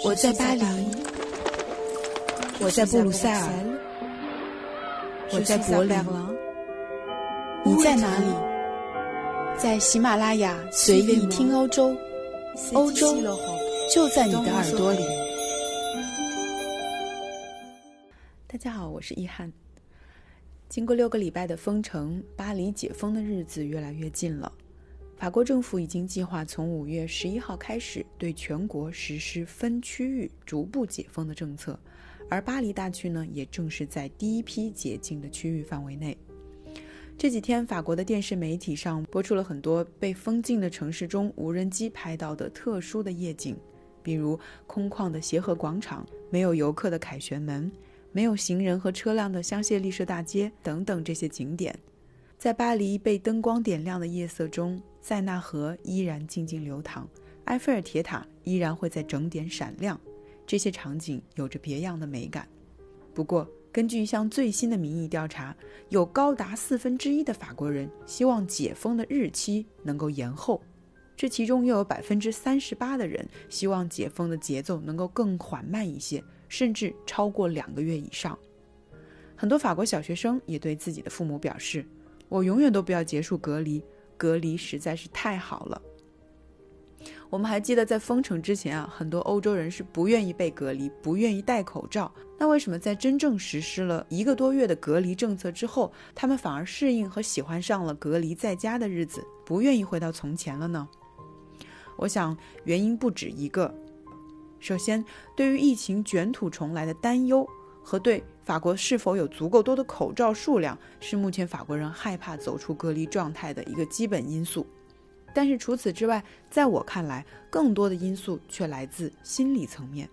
我在巴黎，我在布鲁塞尔，我在柏林，你在哪里？在喜马拉雅随意听欧洲，欧洲就在你的耳朵里。大家好，我是易翰。经过六个礼拜的封城，巴黎解封的日子越来越近了。法国政府已经计划从五月十一号开始对全国实施分区域逐步解封的政策，而巴黎大区呢，也正是在第一批解禁的区域范围内。这几天，法国的电视媒体上播出了很多被封禁的城市中无人机拍到的特殊的夜景，比如空旷的协和广场、没有游客的凯旋门、没有行人和车辆的香榭丽舍大街等等这些景点。在巴黎被灯光点亮的夜色中。塞纳河依然静静流淌，埃菲尔铁塔依然会在整点闪亮，这些场景有着别样的美感。不过，根据一项最新的民意调查，有高达四分之一的法国人希望解封的日期能够延后，这其中又有百分之三十八的人希望解封的节奏能够更缓慢一些，甚至超过两个月以上。很多法国小学生也对自己的父母表示：“我永远都不要结束隔离。”隔离实在是太好了。我们还记得，在封城之前啊，很多欧洲人是不愿意被隔离，不愿意戴口罩。那为什么在真正实施了一个多月的隔离政策之后，他们反而适应和喜欢上了隔离在家的日子，不愿意回到从前了呢？我想原因不止一个。首先，对于疫情卷土重来的担忧和对。法国是否有足够多的口罩数量，是目前法国人害怕走出隔离状态的一个基本因素。但是除此之外，在我看来，更多的因素却来自心理层面。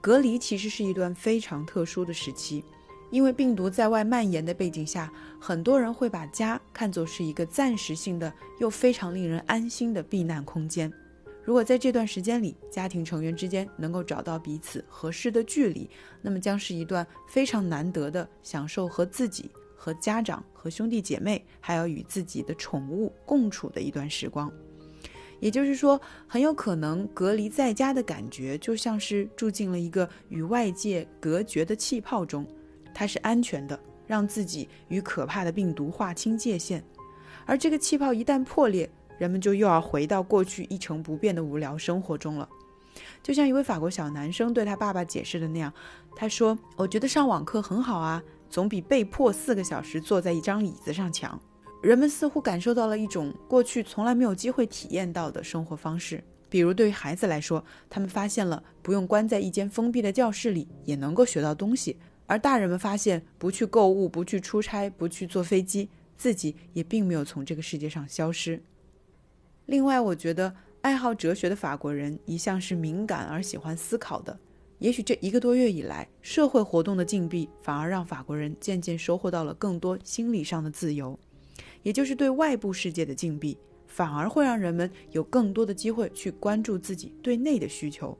隔离其实是一段非常特殊的时期，因为病毒在外蔓延的背景下，很多人会把家看作是一个暂时性的又非常令人安心的避难空间。如果在这段时间里，家庭成员之间能够找到彼此合适的距离，那么将是一段非常难得的享受和自己、和家长、和兄弟姐妹，还有与自己的宠物共处的一段时光。也就是说，很有可能隔离在家的感觉，就像是住进了一个与外界隔绝的气泡中，它是安全的，让自己与可怕的病毒划清界限。而这个气泡一旦破裂，人们就又要回到过去一成不变的无聊生活中了，就像一位法国小男生对他爸爸解释的那样，他说：“我觉得上网课很好啊，总比被迫四个小时坐在一张椅子上强。”人们似乎感受到了一种过去从来没有机会体验到的生活方式，比如对于孩子来说，他们发现了不用关在一间封闭的教室里也能够学到东西；而大人们发现不去购物、不去出差、不去坐飞机，自己也并没有从这个世界上消失。另外，我觉得爱好哲学的法国人一向是敏感而喜欢思考的。也许这一个多月以来，社会活动的禁闭反而让法国人渐渐收获到了更多心理上的自由，也就是对外部世界的禁闭，反而会让人们有更多的机会去关注自己对内的需求。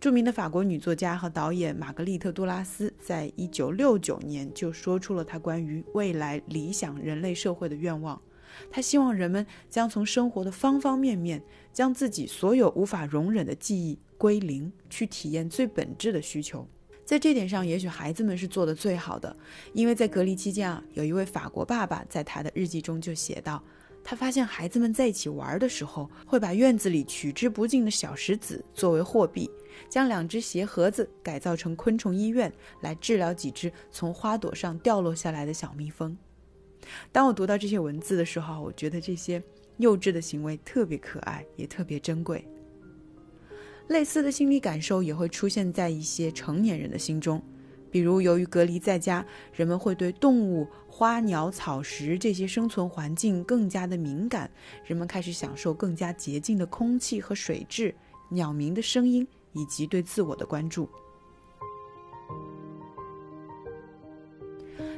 著名的法国女作家和导演玛格丽特·杜拉斯在一九六九年就说出了她关于未来理想人类社会的愿望。他希望人们将从生活的方方面面，将自己所有无法容忍的记忆归零，去体验最本质的需求。在这点上，也许孩子们是做的最好的，因为在隔离期间啊，有一位法国爸爸在他的日记中就写道：他发现孩子们在一起玩的时候，会把院子里取之不尽的小石子作为货币，将两只鞋盒子改造成昆虫医院，来治疗几只从花朵上掉落下来的小蜜蜂。当我读到这些文字的时候，我觉得这些幼稚的行为特别可爱，也特别珍贵。类似的心理感受也会出现在一些成年人的心中，比如由于隔离在家，人们会对动物、花鸟、草食这些生存环境更加的敏感，人们开始享受更加洁净的空气和水质、鸟鸣的声音以及对自我的关注。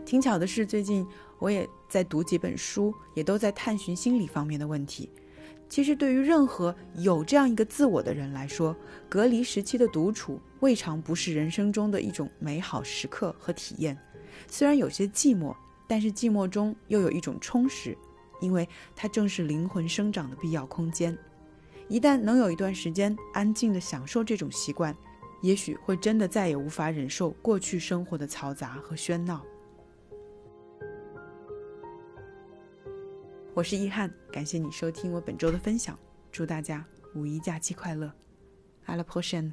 挺巧的是，最近。我也在读几本书，也都在探寻心理方面的问题。其实，对于任何有这样一个自我的人来说，隔离时期的独处未尝不是人生中的一种美好时刻和体验。虽然有些寂寞，但是寂寞中又有一种充实，因为它正是灵魂生长的必要空间。一旦能有一段时间安静的享受这种习惯，也许会真的再也无法忍受过去生活的嘈杂和喧闹。我是易翰，感谢你收听我本周的分享，祝大家五一假期快乐，阿拉 a 什 n